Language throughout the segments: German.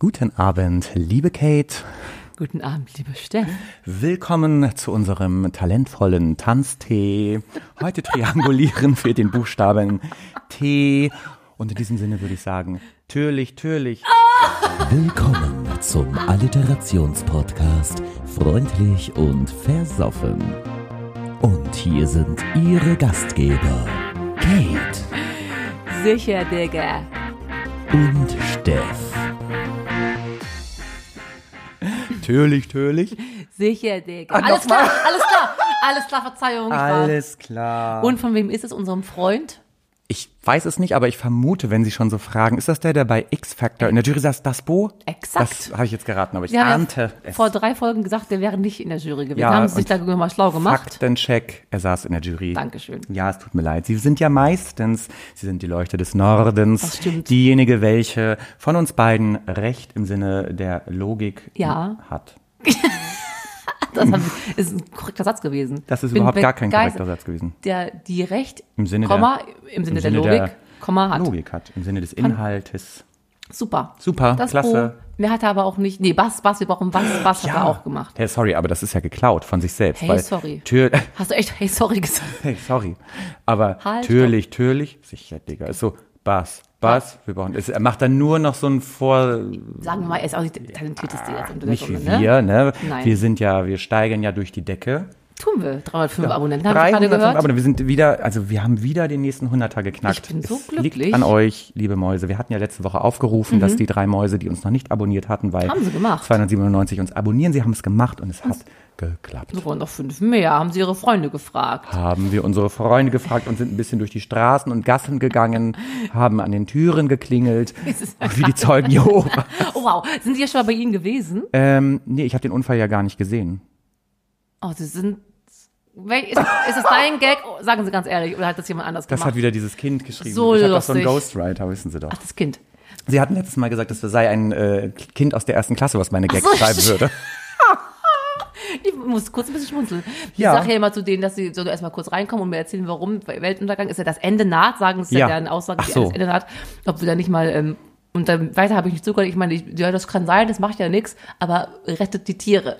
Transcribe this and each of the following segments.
Guten Abend, liebe Kate. Guten Abend, liebe Steff. Willkommen zu unserem talentvollen Tanztee. Heute triangulieren wir den Buchstaben T. Und in diesem Sinne würde ich sagen, türlich, türlich. Willkommen zum Alliterationspodcast Freundlich und Versoffen. Und hier sind Ihre Gastgeber Kate Sicher, Digga. und Steff. Türlich, türlich. Sicher, Digga. Ah, alles klar, alles klar. Alles klar, Verzeihung. Alles klar. Und von wem ist es? Unserem Freund? Ich weiß es nicht, aber ich vermute, wenn Sie schon so fragen, ist das der, der bei X Factor in der Jury saß, das Bo? Exakt. Das habe ich jetzt geraten, aber ich haben ahnte ja es. vor drei Folgen gesagt, der wäre nicht in der Jury gewesen. Ja, haben Sie sich da mal schlau gemacht? Faktencheck, er saß in der Jury. Dankeschön. Ja, es tut mir leid. Sie sind ja meistens, Sie sind die Leuchte des Nordens. Das stimmt. Diejenige, welche von uns beiden Recht im Sinne der Logik Ja. hat. Das ist ein korrekter Satz gewesen. Das ist Bin überhaupt gar kein korrekter Satz gewesen. Der, die Recht, Im Sinne Komma, der, im Sinne im der Sinne Logik, der Komma hat. Logik hat. Im Sinne des Inhaltes. Super. Super, das klasse. Bo, mehr hat er aber auch nicht. Nee, Bass, Bass, wir brauchen Bass, Bass hat er auch gemacht. Hey, sorry, aber das ist ja geklaut von sich selbst. Hey, sorry. Tür, Hast du echt, hey, sorry gesagt? hey, sorry. Aber Halt, türlich, türlich, sicher, Digga. Ist so, Bass, Bass, wir brauchen, es- er macht dann nur noch so ein Vor, Sagen wir mal, er ist auch nicht der talentierteste jetzt unter der nicht wie ne? wir, ne? Nein. Wir sind ja, wir steigen ja durch die Decke. Tun wir. 305 Abonnenten, haben wir gerade 305 gehört. Aber wir sind wieder, also wir haben wieder den nächsten 100er geknackt. Ich bin so es glücklich. Mhm. liegt an euch, liebe Mäuse. Wir hatten ja letzte Woche aufgerufen, dass die drei Mäuse, die uns noch nicht abonniert hatten, bei Haben sie gemacht. 297 uns abonnieren. Sie haben es gemacht und es hat geklappt. Wir wollen noch fünf mehr, haben sie ihre Freunde gefragt. Haben wir unsere Freunde gefragt und sind ein bisschen durch die Straßen und Gassen gegangen, haben an den Türen geklingelt, wie die Zeugen Jehova. Oh wow, sind sie ja schon mal bei Ihnen gewesen? Ähm, nee, ich habe den Unfall ja gar nicht gesehen. Oh, sie sind... Ist, ist das dein Gag? Oh, sagen Sie ganz ehrlich, oder hat das jemand anders Das gemacht? hat wieder dieses Kind geschrieben. So ich habe doch so einen. Ghostwriter, wissen Sie doch. Ach, das Kind. Sie hatten letztes Mal gesagt, das sei ein äh, Kind aus der ersten Klasse, was meine Gags so, schreiben würde. Ich muss kurz ein bisschen schmunzeln. Ich Ja. sage ja immer zu denen, dass sie so erstmal kurz reinkommen und mir erzählen, warum Weltuntergang ist ja das Ende naht, sagen sie Ja. ja deren Aussage, so. das Ende naht. Ob sie da nicht mal, ähm, und dann weiter habe ich nicht zugehört. Ich meine, ich, ja, das kann sein, das macht ja nichts, aber rettet die Tiere.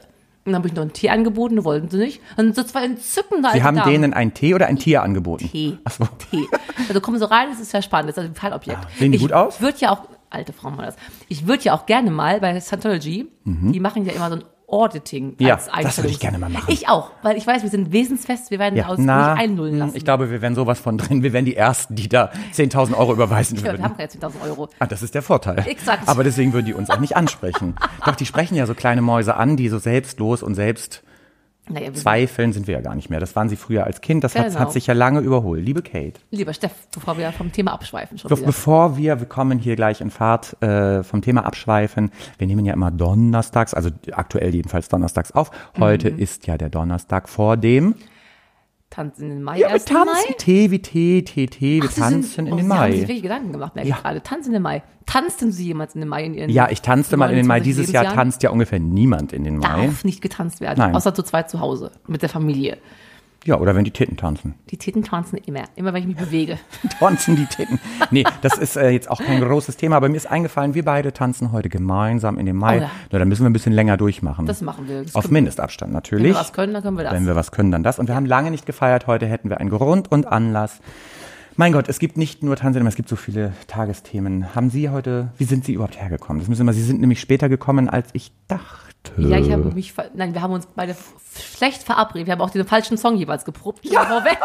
Und dann habe ich noch ein Tier angeboten, wollten sie nicht. Und so zwei entzückende Sie haben Damen. denen ein Tee oder ein Tier angeboten? Tee. Ach so. Tee. Also kommen so rein, das ist ja spannend, das ist ein Fallobjekt. Ja. Sehen die ich gut aus? würde ja auch, alte Frau mal das, ich würde ja auch gerne mal bei Scientology, die machen ja immer so ein Auditing. Ja, als das würde ich gerne mal machen. Ich auch, weil ich weiß, wir sind wesensfest, wir werden Ja, aus na, nicht einnullen lassen. ich glaube, wir wären sowas von drin. Wir wären die Ersten, die da 10.000 Euro überweisen Ja, wir würden. haben keine 10.000 Euro. Ah, das ist der Vorteil. Exakt. Aber deswegen würden die uns auch nicht ansprechen. Doch, die sprechen ja so kleine Mäuse an, die so selbstlos und selbst Naja, zweifeln sind wir ja gar nicht mehr. Das waren sie früher als Kind. Das hat, Genau. hat sich ja lange überholt. Liebe Kate. lieber Steff, bevor wir vom Thema abschweifen schon Be- wieder. Bevor wir, wir kommen hier gleich in Fahrt äh, vom Thema abschweifen. Wir nehmen ja immer donnerstags, also aktuell jedenfalls donnerstags auf. Heute Mhm. ist ja der Donnerstag vor dem. Tanzen in den Mai, Ja, wir 1. tanzen Mai. T wie T, T, T. Wir Ach, Sie tanzen sind, in oh, den Sie haben sich Mai. wirklich Gedanken gemacht, merke Ja. ich gerade. Tanzen im Mai. Tanzten Sie jemals in den Mai in Ihren Ja, ich tanzte mal in den Mai. 29 Dieses Jahr tanzt ja ungefähr niemand in den Mai. Darf nicht getanzt werden, Nein. außer zu zweit zu Hause mit der Familie. Ja, oder wenn die Titten tanzen. Die Titten tanzen immer, immer wenn ich mich bewege. Tanzen die Titten. Nee, das ist äh, jetzt auch kein großes Thema, aber mir ist eingefallen, wir beide tanzen heute gemeinsam in den Mai. Oh ja. Na, dann müssen wir ein bisschen länger durchmachen. Das machen wir. Das Auf Mindestabstand Wenn natürlich. wir was können, dann können wir das. Wenn wir was können, dann das. Und wir haben lange nicht gefeiert. Heute hätten wir einen Grund und Anlass. Mein Gott, es gibt nicht nur Tanzen, es gibt so viele Tagesthemen. Haben Sie heute, wie sind Sie überhaupt hergekommen? Das müssen wir, Sie sind nämlich später gekommen, als ich dachte. Ja, ich habe mich, ver- nein, wir haben uns beide schlecht verabredet. Wir haben auch den falschen Song jeweils geprobt. Ja. Vorweg.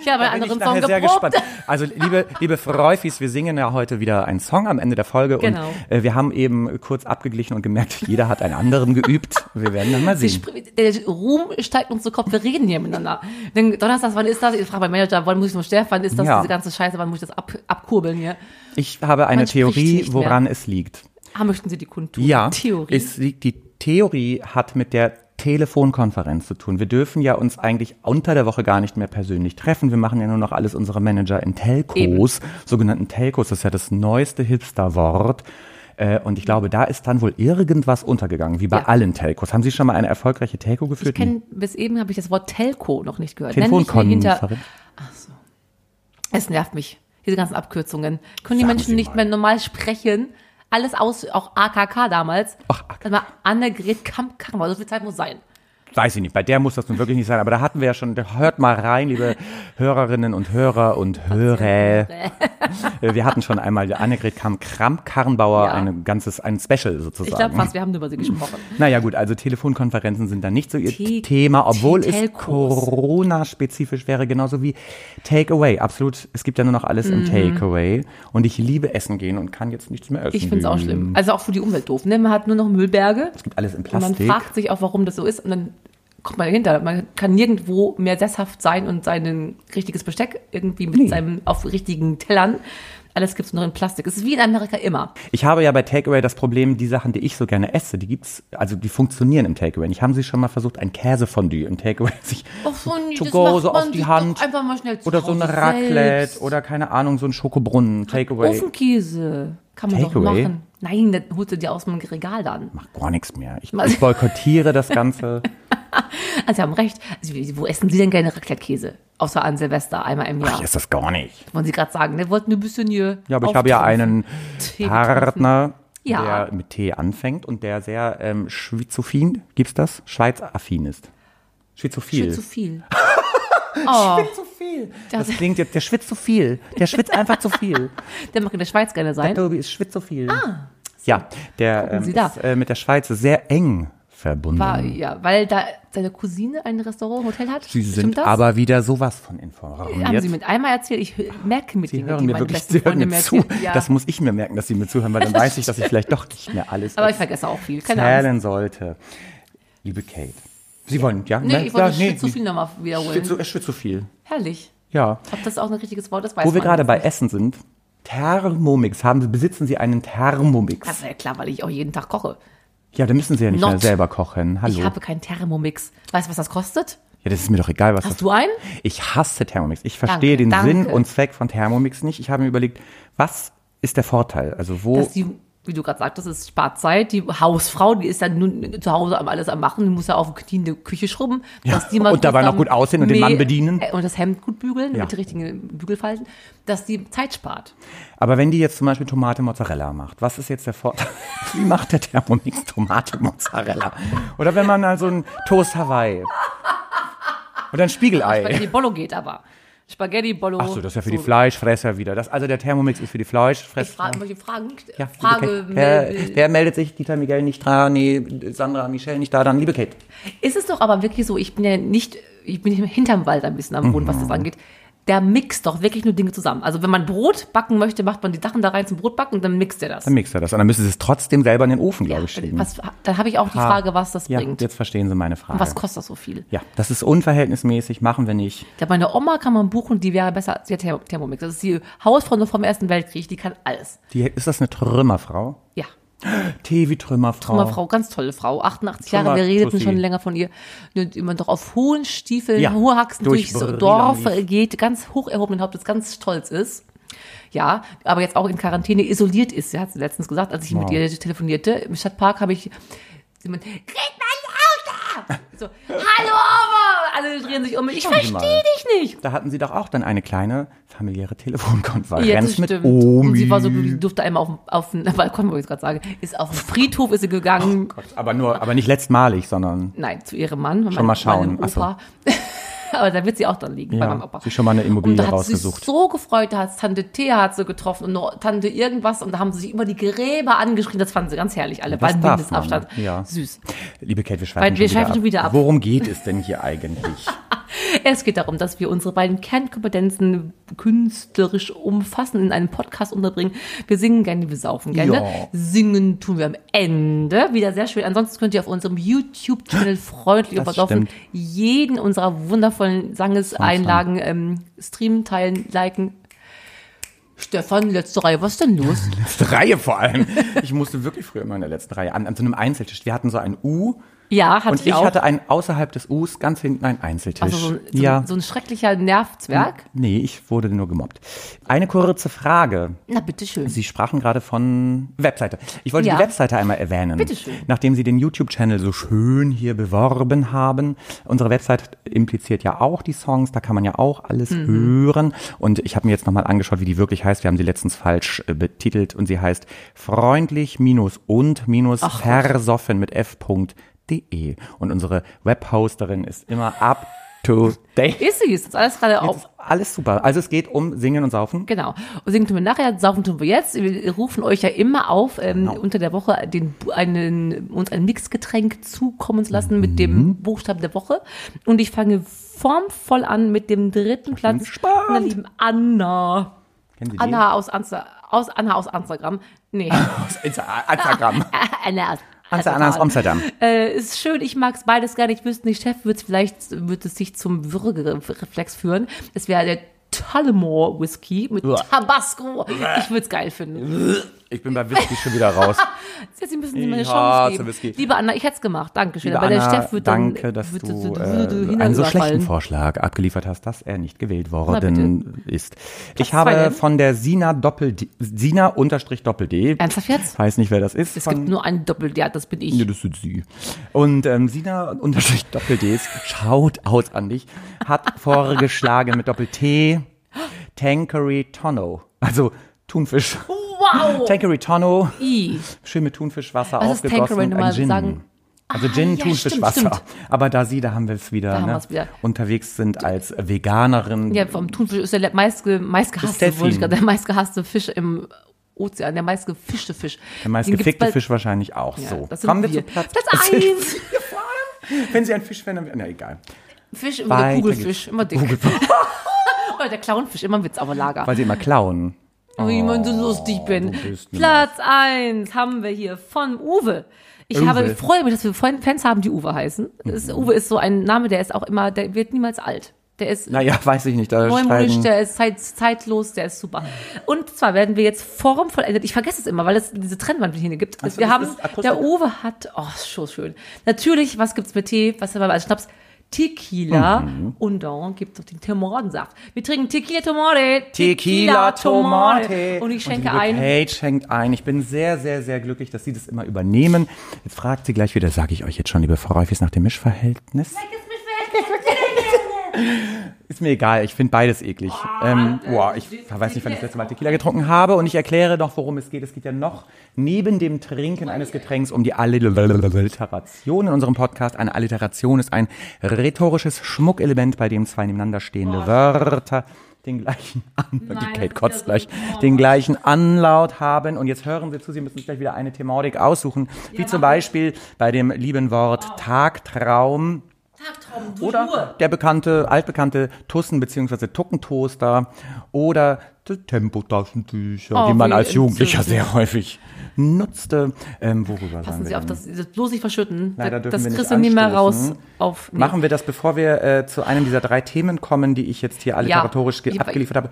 Ich habe einen anderen Song sehr geprobt. gespannt. Also liebe, liebe Freufis, wir singen ja heute wieder einen Song am Ende der Folge Genau. und äh, wir haben eben kurz abgeglichen und gemerkt, jeder hat einen anderen geübt. Wir werden dann mal spr- Der Ruhm steigt uns zu Kopf. Wir reden hier miteinander. Denn Donnerstag, wann ist das? Ich frage beim Manager, wann muss ich noch sterben? Wann ist das, Ja. diese ganze Scheiße? Wann muss ich das ab, abkurbeln hier? Ich habe eine Man Theorie, woran es liegt. Ah, möchten Sie die kundtun? Ja, Theorie. es liegt, die Theorie hat mit der Telefonkonferenz zu tun. Wir dürfen ja uns eigentlich unter der Woche gar nicht mehr persönlich treffen. Wir machen ja nur noch alles unsere Manager in Telcos, sogenannten Telcos. Das ist ja das neueste Hipster-Wort. Äh, Und ich glaube, da ist dann wohl irgendwas untergegangen, wie bei Ja. allen Telcos. Haben Sie schon mal eine erfolgreiche Telco ich geführt? kenne, bis eben habe ich das Wort Telco noch nicht gehört. Telefonkonferenz. hinter, es nervt mich. Diese ganzen Abkürzungen. Können die Sagen Menschen Sie nicht mehr normal sprechen? Alles aus, auch AKK damals. Ach, AKK. War Annegret Kamp-Karrenbauer, so viel Zeit muss sein. Weiß ich nicht, bei der muss das nun wirklich nicht sein, aber da hatten wir ja schon, hört mal rein, liebe Hörerinnen und Hörer und Hörer. Äh, Wir hatten schon einmal Annegret Kramp-Karrenbauer, Ja. ein ganzes, ein Special sozusagen. Ich glaube fast, wir haben über sie gesprochen. Naja gut, also Telefonkonferenzen sind dann nicht so ihr Thema, obwohl es. Corona-spezifisch wäre, genauso wie Takeaway. Absolut, es gibt ja nur noch alles im Takeaway und ich liebe Essen gehen und kann jetzt nichts mehr essen. Mhm. Ich finde es auch schlimm. Also auch für die Umwelt doof. Ne? Man hat nur noch Müllberge Es gibt alles in und man Plastik. fragt sich auch, warum das so ist. Und dann kommt man dahinter. Man kann nirgendwo mehr sesshaft sein und sein richtiges Besteck irgendwie mit Nee. seinem auf richtigen Tellern. Alles gibt es nur in Plastik. Es ist wie in Amerika immer. Ich habe ja bei Takeaway das Problem, die Sachen, die ich so gerne esse, die gibt's, also die funktionieren im Takeaway. nicht. haben Sie schon mal versucht, ein Käsefondue im Takeaway sich Ach so, to go so auf die Hand einfach mal schnell zu oder so eine Raclette selbst. oder keine Ahnung, so ein Schokobrunnen, Takeaway. Ofenkäse kann man doch Takeaway? machen. Nein, das holst du dir aus dem Regal dann. Mach gar nichts mehr. Ich, ich boykottiere das Ganze. Also Sie haben recht. Also, wo essen Sie denn gerne Raclette-Käse? Außer an Silvester, einmal im Jahr. Ich esse das gar nicht. Wollen Sie gerade sagen, ne? Wollten ein bisschen hier Ja, aber ich habe ja einen Tee Partner, Ja. der mit Tee anfängt und der sehr ähm, schwizophil, gibt's das? Schweizaffin ist. Schwizophil. Schon Oh, zu viel. Das- Das klingt jetzt, der schwitzt zu viel. Der schwitzt einfach zu viel. der mag in der Schweiz gerne Der sein. Tobi ist schwitzt zu viel. Ja, der ähm, ist äh, mit der Schweiz sehr eng verbunden. War, ja, weil da seine Cousine ein Restaurant, Hotel hat. Sie Stimmt sind das? aber wieder sowas von informiert. Haben Sie mit einmal erzählt? Ich merke mit Sie hören mir wirklich Sie hören mir zu. Ja. Das muss ich mir merken, dass Sie mir zuhören, weil dann weiß ich, dass ich vielleicht doch nicht mehr alles aber ich vergesse auch viel. Keine Ahnung. erzählen sollte. Liebe Kate. Sie wollen, ja? Nee, ne? ich wollte ja, nee, zu viel nochmal wiederholen. Er schwitzt zu viel. Herrlich. Ja. Ob das auch ein richtiges Wort ist, weiß Wo wir gerade bei nicht. Essen sind. Thermomix. Haben, besitzen Sie einen Thermomix? Das ist ja klar, weil ich auch jeden Tag koche. Ja, dann müssen Sie ja nicht mehr selber kochen. Hallo. Ich habe keinen Thermomix. Weißt du, was das kostet? ja, das ist mir doch egal, was das Hast du einen? Ich hasse Thermomix. Ich verstehe Danke, den Sinn danke. und Zweck von Thermomix nicht. Ich habe mir überlegt, was ist der Vorteil? Also wo wie du gerade sagtest, es spart Zeit. Die Hausfrau, die ist dann nun zu Hause am alles am machen, die muss ja auf die in die Küche schrubben. Ja, dass die mal und dabei noch gut aussehen und den Mann bedienen. äh, Und das Hemd gut bügeln Ja. mit richtigen Bügelfalten, dass die Zeit spart. Aber wenn die jetzt zum Beispiel Tomate Mozzarella macht, was ist jetzt der Vorteil? Wie macht der Thermomix Tomate Mozzarella? Oder wenn man also ein Toast Hawaii oder ein Spiegelei. Spaghetti Bollo geht aber. Spaghetti Bollo. Ach so, das ist ja für die Fleischfresser wieder. Das, also der Thermomix ist für die Ich Fleischfresser. frage irgendwelche Fragen. Ja, Frage, wer, äh, wer meldet sich? Dieter Miguel nicht da? Nee, Sandra Michelle nicht da? Dann liebe Kate. Ist es doch aber wirklich so, ich bin ja nicht, ich bin hinterm Wald ein bisschen am Boden, was Mhm. das angeht. Der mixt doch wirklich nur Dinge zusammen. Also wenn man Brot backen möchte, macht man die Sachen da rein zum Brotbacken und dann mixt er das. Dann mixt er das. Und dann müssen sie es trotzdem selber in den Ofen, glaube ich, schieben. Was, dann habe ich auch die Frage, was das ja, bringt. jetzt verstehen Sie meine Frage. Und was kostet das so viel? ja, das ist unverhältnismäßig, machen wir nicht. Ja, meine Oma kann man buchen, die wäre besser als der Therm- Thermomix. Das ist die Hausfrau vom Ersten Weltkrieg, die kann alles. Die, ist das eine Trümmerfrau? Ja, T wie Trümmerfrau. Trümmer Frau, ganz tolle Frau. 88 Trümmer- Jahre, wir redeten Tussi. schon länger von ihr. Und immer doch auf hohen Stiefeln, Ja, hohe Haxen durch durchs Dorf lief. geht, ganz hoch erhobenen Hauptes, ganz stolz ist. Ja, aber jetzt auch in Quarantäne isoliert ist. Sie hat letztens gesagt, als ich mit Wow. ihr telefonierte. Im Stadtpark habe ich jemand, red mal lauter! So, hallo Oma! Alle drehen sich um mich. Ich verstehe dich nicht. Da hatten sie doch auch dann eine kleine familiäre Telefonkonferenz mit. Omi. Und sie war so sie durfte einmal auf, auf den Balkon, wollte ich gerade sagen, ist auf den Friedhof, ist sie gegangen. Gott, aber nur, aber nicht letztmalig, sondern Nein, zu ihrem Mann. Schon mal schauen. Meinem Opa. Aber da wird sie auch dann liegen bei meinem ja, Opa. sich schon mal eine Immobilie und da hat sie rausgesucht. sich so gefreut, da hat Tante Thea hat sie getroffen und noch Tante irgendwas und da haben sie sich immer die Gräber angeschrien. Das fanden sie ganz herrlich alle, Das bei darf Mindestabstand. ja. Süß. Liebe Kate, wir schweifen, Weil wir schon, wieder schweifen schon wieder ab. Worum geht es denn hier eigentlich? Es geht darum, dass wir unsere beiden Kernkompetenzen künstlerisch umfassen, in einem Podcast unterbringen. Wir singen gerne, wir saufen gerne. Ja. Singen tun wir am Ende. Wieder sehr schön. Ansonsten könnt ihr auf unserem YouTube-Channel freundlich und Das stimmt. jeden unserer wundervollen Sangeseinlagen ähm, streamen, teilen, liken. Stefan, letzte Reihe, was ist denn los? Letzte Reihe vor allem. Ich musste wirklich früher immer in der letzten Reihe an, an so einem Einzeltisch. Wir hatten so ein U Ja, hatte Und ich ich auch. hatte einen außerhalb des U's ganz hinten einen Einzeltisch. also so ein, so, ja. ein, so ein schrecklicher Nervzwerg. nee, ich wurde nur gemobbt. Eine kurze Frage. Na, bitteschön. Sie sprachen gerade von Webseite. Ich wollte Ja. die Webseite einmal erwähnen. Bitteschön. Nachdem Sie den YouTube-Channel so schön hier beworben haben. Unsere Website impliziert ja auch die Songs, da kann man ja auch alles Mhm. hören. Und ich habe mir jetzt nochmal angeschaut, wie die wirklich heißt. Wir haben sie letztens falsch äh, betitelt und sie heißt freundlich minus und minus Ach versoffen mit f.de. Und unsere Webhosterin ist immer up to date. Ist sie, ist das alles gerade auf. alles super. Also es geht um Singen und Saufen. Genau. Und singen tun wir nachher, saufen tun wir jetzt. Wir rufen euch ja immer auf, ähm, Genau. unter der Woche den, einen, uns ein Mixgetränk zukommen zu lassen mit Mhm. dem Buchstaben der Woche. Und ich fange formvoll an mit dem dritten Platz gespannt. von der lieben Anna. Kennen Sie? Anna aus, Amster, aus Anna aus Instagram. Nee. Aus Insta- Instagram. Anna aus Anna, Anna aus Amsterdam. Äh, ist schön, ich mag es beides gar nicht. Ich wüsste nicht, Chef, wird's vielleicht wird es sich zum Würgereflex führen. Es wäre der Tullamore Whisky mit. Tabasco. Ich würde es geil finden. Ich bin bei Whisky schon wieder raus. Jetzt müssen Sie mir eine Chance geben. Whisky. Liebe Anna, ich hätte es gemacht. Dankeschön. Liebe Aber der Anna, Chef wird dann danke, dass wird, du äh, einen so schlechten. Vorschlag abgeliefert hast, dass er nicht gewählt worden ist. Ich habe denn? von der Sina Doppel D, Sina unterstrich Doppel D. Ernsthaft jetzt? Weiß nicht, wer das ist. Es von, gibt nur einen Doppel, ja, das bin ich. Nee, das sind sie. Und ähm, Sina unterstrich Doppel D, schaut aus an dich, hat vorgeschlagen mit Doppel T Tankery Tonno. Also Thunfisch. Wow! Tankery Tonno. I. Schön mit Thunfischwasser Was ist aufgegossen. Nochmal ein Gin. sagen. Also Ah, Gin, ja, Thunfischwasser. stimmt, stimmt. Aber da Sie, da haben wir es wieder, ne? wieder. unterwegs sind als Veganerin. Ja, vom Thunfisch ist der meistge, meistgehasste, wollte ich gerade, der meistgehasste Fisch im Ozean, der meistgefischte Fisch. Der meist Den gibt's gefickte bei- Fisch wahrscheinlich auch Ja, so. Kommen wir wir. zu Platz, Platz eins. Wenn Sie ein Fischfan dann na egal. Fisch, immer der Kugelfisch, immer dick. Oder der Clownfisch, immer ein Witz auf der Lager. Weil Sie immer klauen. Oh, wie man so lustig bin. Platz eins haben wir hier von Uwe. Ich Uwe. habe, freue mich, dass wir Fans haben, die Uwe heißen. Es, Uwe ist so ein Name, der ist auch immer, der wird niemals alt. Der ist Naja, weiß ich nicht. Neumodisch, der ist zeit, zeitlos, der ist super. Und zwar werden wir jetzt formvollendet, ich vergesse es immer, weil es diese Trennwand hier gibt. so, wir haben, der Uwe hat, oh, ist so schön. Natürlich, was gibt's mit Tee, was haben wir als Schnaps? Tequila Mhm. und dann gibt's noch den Tomatensaft. Wir trinken Tequila Tomate. Tequila Tomate. Und ich schenke ein. Kate schenkt ein. Ich bin sehr, sehr, sehr glücklich, dass Sie das immer übernehmen. Jetzt fragt sie gleich wieder, sage ich euch jetzt schon, liebe Frau Reufis, nach dem Mischverhältnis. Ist mir egal, ich finde beides eklig. Ähm, boah, ich weiß nicht, wann ich das letzte Mal Tequila getrunken habe und ich erkläre noch, worum es geht. Es geht ja noch neben dem Trinken eines Getränks um die Alliteration in unserem Podcast. Eine Alliteration ist ein rhetorisches Schmuckelement, bei dem zwei nebeneinander stehende Wörter den gleichen An die Kate kotzt ja gleich, oh. den gleichen Anlaut haben. Und jetzt hören Sie zu, Sie müssen sich gleich wieder eine Thematik aussuchen, wie zum Beispiel bei dem lieben Wort Tagtraum. Tagtraum, du Oder der bekannte, altbekannte Tussen- bzw. Tuckentoaster oder die Tempotaschentücher, Oh, die man als Jugendlicher sehr häufig nutzte. Ähm, worüber Passen sagen Sie wir auf, denn? das, das bloß nicht verschütten. Leider das dürfen wir kriegst nicht du nie mehr raus auf. nee. Machen wir das, bevor wir äh, zu einem dieser drei Themen kommen, die ich jetzt hier alliteratorisch Ich- abgeliefert habe.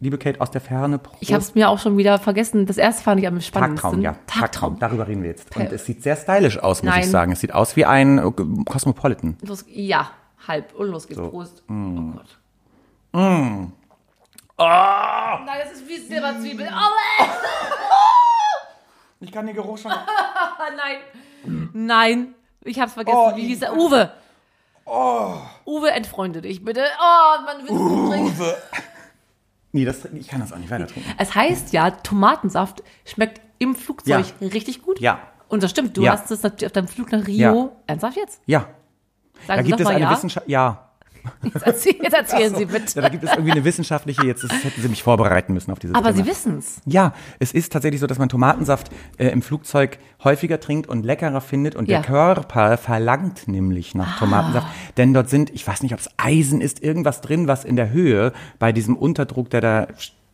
Liebe Kate, aus der Ferne, Prost. Ich habe es mir auch schon wieder vergessen. Das erste fand ich am spannendsten. Tagtraum, ja. Tagtraum. Darüber reden wir jetzt. Und es sieht sehr stylisch aus, muss Nein. ich sagen. Es sieht aus wie ein äh, Cosmopolitan. Los, ja, halb. Und los geht's. Prost. Mm. Oh Gott. Nein, das ist wie Silberzwiebel. Oh, Ich kann den Geruch schon... nein. Nein. Ich hab's vergessen. Oh, wie ich- hieß er? Uwe. Uwe, entfreunde dich bitte. Oh, man will es Nee, das, ich kann das auch nicht weiter trinken. Es heißt ja, Tomatensaft schmeckt im Flugzeug richtig gut. Ja. Und das stimmt. Du Ja. hast es auf deinem Flug nach Rio. Ernsthaft jetzt? Ja. Sagen Da gibt es eine ja. Wissenschaft... Ja. Jetzt, erzähl, jetzt erzählen Sie Ja, bitte. da gibt es irgendwie eine wissenschaftliche, jetzt ist, hätten Sie mich vorbereiten müssen auf diese Aber Thema. Sie wissen's. Ja, es ist tatsächlich so, dass man Tomatensaft äh, im Flugzeug häufiger trinkt und leckerer findet und Ja. der Körper verlangt nämlich nach Tomatensaft, denn dort sind, ich weiß nicht, ob es Eisen ist, irgendwas drin, was in der Höhe bei diesem Unterdruck, der da,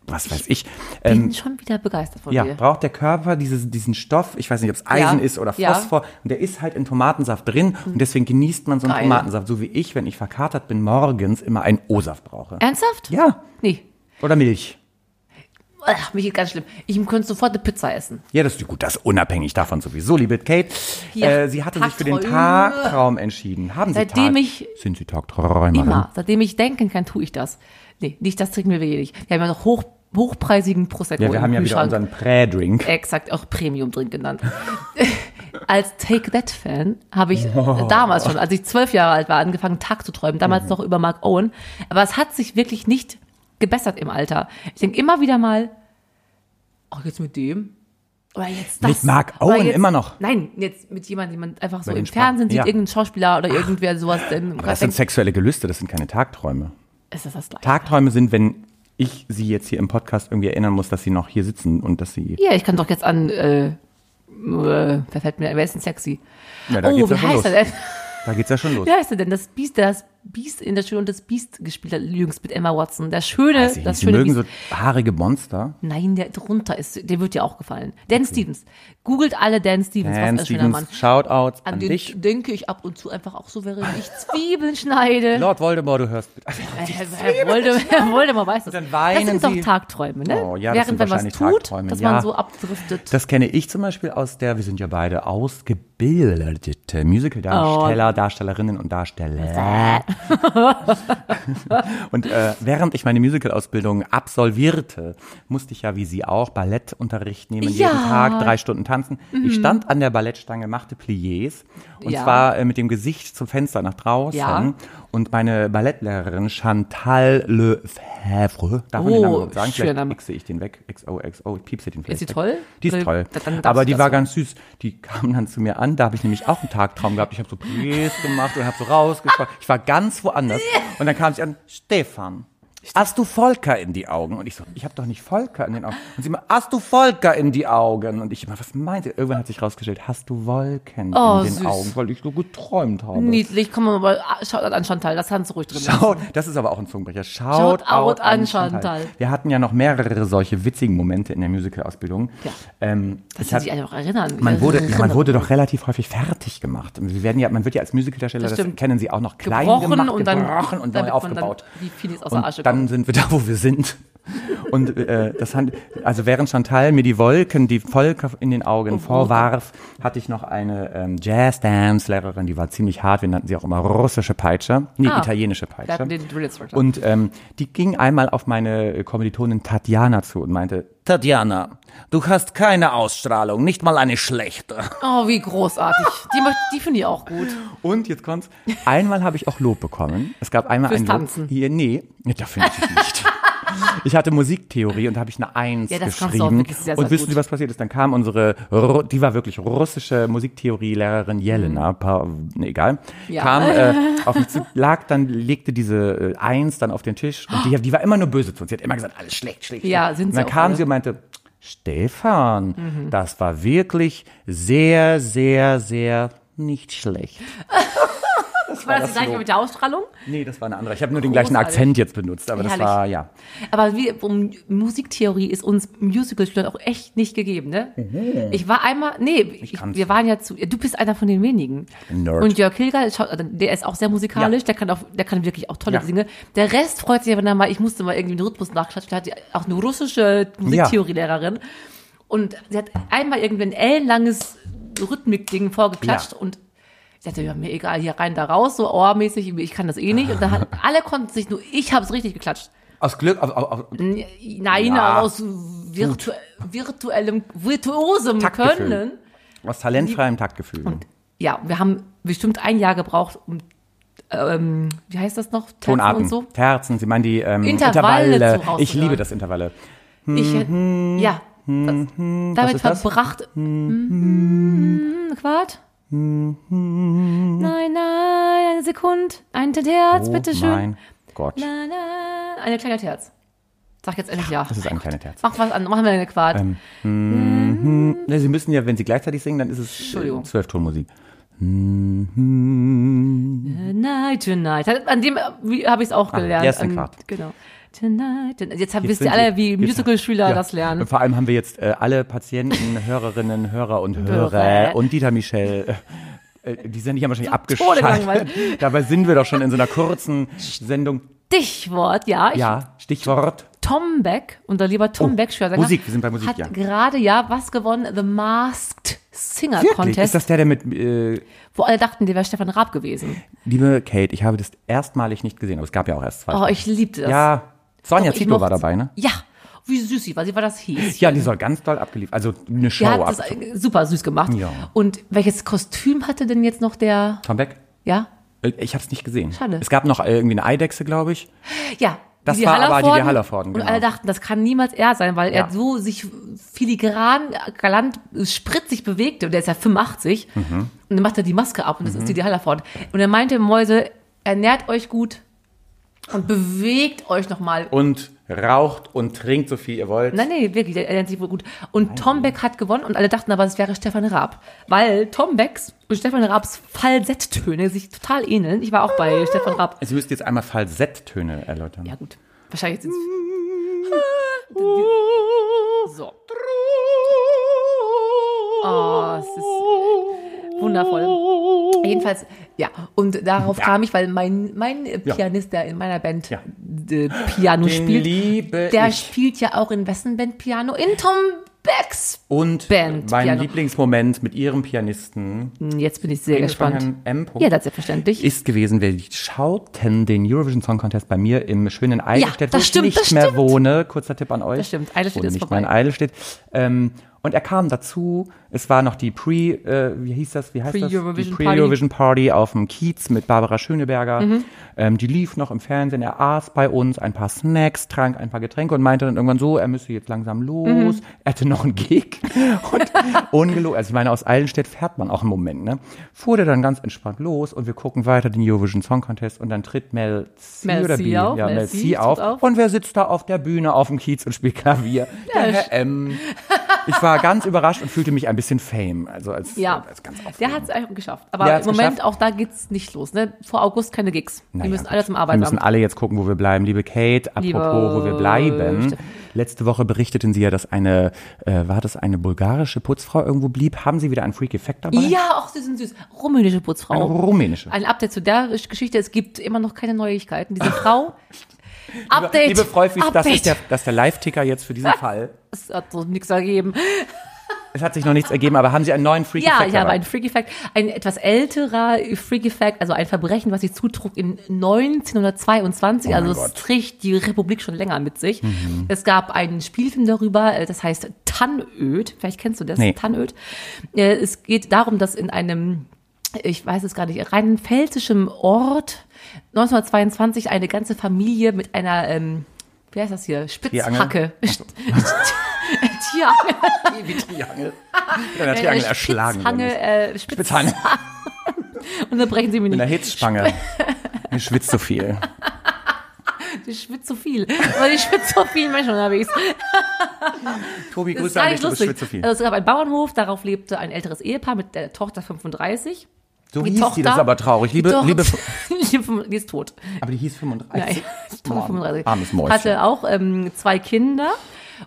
was weiß ich, ähm, Bin schon wieder begeistert von ja, dir. braucht der Körper dieses, diesen Stoff, ich weiß nicht, ob es Eisen Ja, ist oder ja. Phosphor, und der ist halt in Tomatensaft drin und deswegen genießt man so einen Geil. Tomatensaft, so wie ich, wenn ich verkatert bin, morgens, immer einen O-Saft brauche. Ernsthaft? Ja, Nee. oder Milch. Ach, mich geht ganz schlimm. Ich könnte sofort eine Pizza essen. Ja, das ist gut, das ist unabhängig davon sowieso, liebe Kate. Ja, äh, sie hatte sich für den. Tagtraum entschieden. Haben Sie Seitdem Tag ich- Sind Sie Tagträumerin? Immer. Seitdem ich denken kann, tue ich das. Nee, nicht das trinken wir wirklich. Wir haben ja noch hoch, hochpreisigen Prosecco Ja, wir haben ja wieder unseren Prä-Drink. Exakt, auch Premium-Drink genannt. als Take That-Fan habe ich damals schon, als ich zwölf Jahre alt war, angefangen, Tag zu träumen. Mhm. Damals noch über Mark Owen. Aber es hat sich wirklich nicht gebessert im Alter. Ich denke immer wieder mal, ach, jetzt mit dem? Oder jetzt das. Mit Mark Owen jetzt, immer noch? Nein, jetzt mit jemandem, den man einfach so im Fernsehen sieht, Ja. irgendein Schauspieler oder irgendwer sowas. Denn das sind sexuelle Gelüste, das sind keine Tagträume. ist das das gleiche? Tagträume sind, wenn ich Sie jetzt hier im Podcast irgendwie erinnern muss, dass Sie noch hier sitzen und dass Sie. Ja, ich kann doch jetzt an, äh, äh, wer fällt mir, wer ist denn sexy? Ja, da oh, geht's wie ja schon heißt los. er denn? Da geht's ja schon los. Wie heißt er denn? Das Biest, das Biest in der Schule und das Biest gespielt hat, jüngst mit Emma Watson. Der schöne, ich das nicht, Sie schöne mögen Biest. so haarige Monster. Nein, der drunter ist, der wird dir auch gefallen. Dan Stevens. Googelt alle Dan Stevens, Dan was ein schöner Mann. Stevens, Shoutouts An an den dich. denke ich ab und zu einfach auch so, während ich Zwiebeln schneide. Lord Voldemort, du hörst. Herr, Herr, Voldemort, Herr Voldemort weiß das. Dann weinen das sind doch Sie. Tagträume, ne? Oh, ja, das während sind man was tut, Tagträume, dass ja. man so abdriftet. Das kenne ich zum Beispiel aus der, wir sind ja beide ausgebildete Musical-Darsteller, Oh. Darstellerinnen und Darsteller. und äh, während ich meine Musical-Ausbildung absolvierte, musste ich ja wie Sie auch Ballettunterricht nehmen, Ja. jeden Tag drei Stunden tanzen. Ich stand an der Ballettstange, machte Pliés und Ja. zwar äh, mit dem Gesicht zum Fenster nach draußen. Ja. Und meine Ballettlehrerin Chantal Lefebvre, darf man den Oh, Namen überhaupt sagen? Vielleicht. Xe ich den weg. XOXO, ich piepse den vielleicht sie weg. toll? Die ist toll. Aber die war so. ganz süß. Die kam dann zu mir an, da habe ich nämlich auch einen Tagtraum gehabt. Ich habe so Pliés gemacht und habe so rausgeschaut. Ich war ganz woanders. Und dann kam sie an, Stefan, hast du Volker in die Augen? Und ich so, ich habe doch nicht Volker in den Augen. Und sie immer, hast du Volker in die Augen? Und ich immer, was meint ihr? Irgendwann hat sich rausgestellt, hast du Wolken Oh, in den süß. Augen, weil ich so geträumt habe. Niedlich, komm mal, schaut an Chantal, das kannst du ruhig drin. Schaut, das ist aber auch ein Zungenbrecher. Schaut, out an an Chantal. Chantal. Wir hatten ja noch mehrere solche witzigen Momente in der Musical-Ausbildung. Ja. Ähm, sie hab, sich einfach erinnern. man wurde, ja, man wurde doch relativ häufig fertig gemacht. Und Wir werden ja, man wird ja als Musicaldarsteller, Das das, kennen Sie auch noch, klein gebrochen gemacht, und dann, gebrochen und neu damit man dann aufgebaut. wie Finis aus der Asche Und dann kommt. sind wir da, wo wir sind. Und äh, das hat, also während Chantal mir die Wolken, die Volker in den Augen vorwarf, hatte ich noch eine ähm, Jazz-Dance-Lehrerin, die war ziemlich hart. Wir nannten sie auch immer russische Peitsche, nee, Ah. italienische Peitsche. Und ähm, die ging einmal auf meine Kommilitonin Tatjana zu und meinte, Tatjana, du hast keine Ausstrahlung, nicht mal eine schlechte. oh, wie großartig. Die, die finde ich auch gut. Und jetzt kommt's. Einmal habe ich auch Lob bekommen. Es gab einmal Fürs ein Lob. Tanzen. Hier, nee, nee, dafür natürlich nicht. Ich hatte Musiktheorie und habe ich eine Eins Ja, geschrieben. sehr, sehr und wissen. Sie, was passiert ist? Dann kam unsere, die war wirklich russische Musiktheorie-Lehrerin Jelena, pa, nee, egal, Mhm. Ja. kam äh, auf mich zu, lag dann, legte diese äh, Eins dann auf den Tisch und die, die war immer nur böse zu uns. Sie hat immer gesagt, alles schlecht, schlecht. Ja, sind und sie dann auch kam alle. sie und meinte, Stefan, Mhm. das war wirklich sehr, sehr, sehr nicht schlecht. War das das die gleiche mit der Ausstrahlung? Nee, das war eine andere. Ich habe nur den gleichen. Akzent jetzt benutzt, aber das Herrlich. war, ja. Aber wie, um Musiktheorie ist uns Musical-Studenten auch echt nicht gegeben, ne? Ich war einmal, nee, ich, wir waren ja zu, du bist einer von den wenigen. Nerd. Und Jörg Hilger, also der ist auch sehr musikalisch, Ja. der kann auch, der kann wirklich auch tolle Ja. Dinge. Der Rest freut sich, wenn er mal, ich musste mal irgendwie den Rhythmus nachklatschen, der hat auch eine russische Musiktheorielehrerin. Und sie hat einmal irgendwie ein ellenlanges Rhythmik-Ding vorgeklatscht Ja. und ich dachte, ja, mir egal, hier rein, da raus, so ohrmäßig, ich kann das eh nicht. Und da hat, alle konnten sich nur, ich habe es richtig geklatscht. Aus Glück, aus, aus, aus Nein, Ja. aus virtu virtuellem, virtuosem Taktgefühl. Können. aus talentfreiem Taktgefühl. Ja, wir haben bestimmt ein Jahr gebraucht, um, ähm, wie heißt das noch? Tänzen Tonarten, und so. Terzen, Sie meinen die ähm, Intervalle Intervalle. ich liebe das Intervalle. Ich, hätt- ja, das, damit ist das? verbracht. Mhm, Quart. Nein, nein, eine Sekunde, ein Terz, Oh bitteschön. mein Gott. Na, na, eine kleine Terz. Sag jetzt endlich ja. Das ist ein kleiner Terz. Mach was an, machen wir eine Quart. Ähm, Ne, Sie müssen ja, wenn Sie gleichzeitig singen, dann ist es äh, Zwölftonmusik. Tonight, tonight. An dem habe ich es auch Ah, gelernt. der ist ein Quart. Genau. Tonight. Jetzt, Jetzt wisst ihr alle, wie Musical-Schüler Ja. das lernen. Und vor allem haben wir jetzt äh, alle Patienten, Hörerinnen, Hörer und Hörer. Und Dieter Michel. Äh, äh, die sind ja wahrscheinlich abgeschaltet. Dabei sind wir doch schon in so einer kurzen Sendung. Stichwort, ja. Ich, Ja, Stichwort. Tom Beck, unser lieber Tom Oh, Beck, Schwörsänger, Musik, wir sind bei Musik, hat ja. gerade ja was gewonnen, The Masked Singer Wirklich? Contest, Ist das der, der mit, äh, wo alle dachten, der wäre Stefan Raab gewesen. liebe Kate, ich habe das erstmalig nicht gesehen, aber es gab ja auch erst zwei. Oh, ich liebte das. ja, Sonja Doch, Zietlow war dabei, ne? Ja, wie süß sie war, sie war das hieß. Ja, die soll ganz doll abgeliefert, also eine Show Die hat das ab. äh, super süß gemacht. Ja. Und welches Kostüm hatte denn jetzt noch der, Tom Beck? ja? Äh, Ich habe es nicht gesehen. Schade. Es gab noch äh, irgendwie eine Eidechse, glaube ich. Ja. Das Didi war aber Hallervorden. Didi Hallervorden, Und genau. alle dachten, das kann niemals er sein, weil Ja. er so sich filigran, galant, spritzig bewegte. Und der ist ja 85. Mhm. Und dann macht er die Maske ab und das ist Didi Hallervorden. Und er meinte, Mäuse, ernährt euch gut und bewegt euch nochmal. Und raucht und trinkt so viel ihr wollt. Nein, nee, wirklich, der ernährt sich wohl gut. Und Tom Beck hat gewonnen und alle dachten aber, es wäre Stefan Raab. Weil Tom Becks und Stefan Raabs Falsetttöne sich total ähneln. Ich war auch bei Stefan Raab. Sie müsst jetzt einmal Falsetttöne erläutern. Ja, gut. Wahrscheinlich sind So. Oh, es ist wundervoll. Jedenfalls, ja, und darauf kam ich, weil mein, mein Ja. Pianist, der in meiner Band Ja. äh, Piano Den spielt, der ich. spielt ja auch in wessen Band Piano? In Tom Becks. Und Band, mein Piano. Lieblingsmoment mit ihrem Pianisten Jetzt bin ich sehr gespannt. M. Ja, das ist selbstverständlich. ist gewesen, wir schauten den Eurovision Song Contest bei mir im schönen Eidelstedt, das wo stimmt, ich nicht mehr stimmt. wohne. Kurzer Tipp an euch. Das stimmt, Eidelstedt ist nicht mehr in vorbei. Eidelstedt. Ähm, und er kam dazu, es war noch die Pre, äh, wie hieß das, wie heißt das? Die Pre-Eurovision Pre-Eurovision Party auf dem Kiez mit Barbara Schöneberger. Mhm. Ähm, die lief noch im Fernsehen, er aß bei uns ein paar Snacks, trank ein paar Getränke und meinte dann irgendwann so, er müsse jetzt langsam los. Mhm. Er hatte noch einen Gig. Und ungelogen, also ich meine, aus Eilenstedt fährt man auch im Moment, ne? Fuhr der dann ganz entspannt los und wir gucken weiter den Eurovision Song Contest und dann tritt Mel C Mel oder C B, auf, ja, Mel C C auf. auf. Und wer sitzt da auf der Bühne auf dem Kiez und spielt Klavier? Der Herr M. Ich war ganz überrascht und fühlte mich ein bisschen fame, also als, Ja, als ganz der aufregend. hat es geschafft. Der Aber im Moment, geschafft. auch da geht's nicht los. Ne? Vor August keine Gigs. Naja, Wir müssen alle zum Wir Arbeitsamt. müssen alle jetzt gucken, wo wir bleiben. Liebe Kate, apropos, Liebe wo wir bleiben. Steffen. Letzte Woche berichteten Sie ja, dass eine, äh, war das eine bulgarische Putzfrau irgendwo blieb? Haben Sie wieder einen Freak-Effekt dabei? Ja, auch sie sind süß. Rumänische Eine Putzfrau. rumänische. Ein Update zu der Geschichte. Es gibt immer noch keine Neuigkeiten. Diese Frau. Update. Liebe Freufis, das ist der, das ist der Live-Ticker jetzt für diesen Fall. Es hat so nichts ergeben. Es hat sich noch nichts ergeben, aber haben Sie einen neuen Freak-Effekt Ja, ich habe einen Freak Effect, ein etwas älterer Freak Effect, also ein Verbrechen, was sich zutrug in 1922, Oh also es Gott. Mhm. trägt die Republik schon länger mit sich. Es gab einen Spielfilm darüber, äh, das heißt Tannöd, vielleicht kennst du das, Nee. Tannöd. Äh, Es geht darum, dass in einem ich weiß es gar nicht, rheinland-pfälzischen Ort 1922 eine ganze Familie mit einer, ähm, wie heißt das hier, Spitzhacke. Tierangel. Wie Triangel. Mit einer Triangel erschlagen. Spitzhange, äh, Spitzhange. und dann brechen sie mir Mit einer nicht. Hitzspange. Ihr schwitzt so viel. Ich schwitze zu viel. Weil ich schwitze so viel Menschen unterwegs. Tobi, Grüße an dich, nicht du schwitzt so viel. Also es gab einen Bauernhof, darauf lebte ein älteres Ehepaar mit der Tochter 35. So die hieß die, das ist aber traurig. Liebe, die, liebe, Tochter- die ist tot. aber die hieß 35. Nein, Tochter Mann, 35. Armes Mäuschen. Hatte auch ähm, zwei Kinder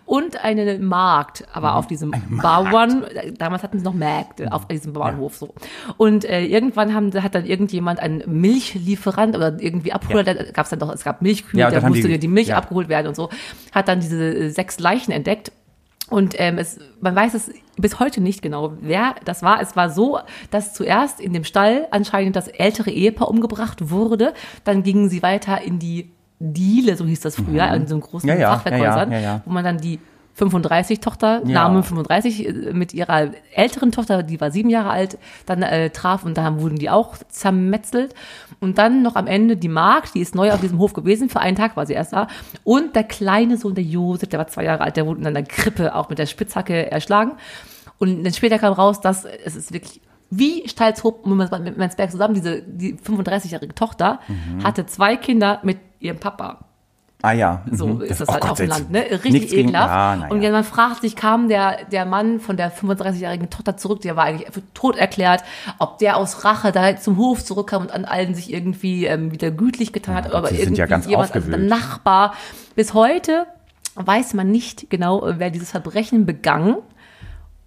und eine Magd, aber auf diesem Bauern, damals hatten sie noch Mägde auf diesem Bauernhof so. Und äh, irgendwann haben, hat dann irgendjemand einen Milchlieferant oder irgendwie Abholer, da gab es dann doch, es gab Milchkühe, Ja, da musste die- die, Milch ja. abgeholt werden und so, hat dann diese äh, sechs Leichen entdeckt. Und ähm, es, man weiß es bis heute nicht genau, wer das war. Es war so, dass zuerst in dem Stall anscheinend das ältere Ehepaar umgebracht wurde. Dann gingen sie weiter in die Diele, so hieß das früher, in so einem großen Mhm. Ja, ja, Fachwerkhäusern, ja, ja. wo man dann die 35-Tochter, Ja. Name 35, äh, mit ihrer älteren Tochter, die war sieben Jahre alt, dann äh, traf und dann wurden die auch zermetzelt. Und dann noch am Ende die Magd, die ist neu auf diesem Hof gewesen, für einen Tag war sie erst da. Und der kleine Sohn, der Josef, der war zwei Jahre alt, der wurde in einer Krippe auch mit der Spitzhacke erschlagen. Und dann später kam raus, dass es ist wirklich wie Stalzhoop und Menzberg zusammen, diese die 35-jährige Tochter Mhm. hatte zwei Kinder mit ihrem Papa. Ah ja. So mhm. ist das oh halt Gott, auf dem Land, ne? Richtig ekelhaft. Ja, Und ja. ja, man fragt sich, kam der, der Mann von der 35-jährigen Tochter zurück, der war eigentlich für tot erklärt, ob der aus Rache da zum Hof zurückkam und an allen sich irgendwie ähm, wieder gütlich getan hat, Gott, aber irgendwie ja ganz jemand, also der. Nachbar. Bis heute weiß man nicht genau, wer dieses Verbrechen begangen.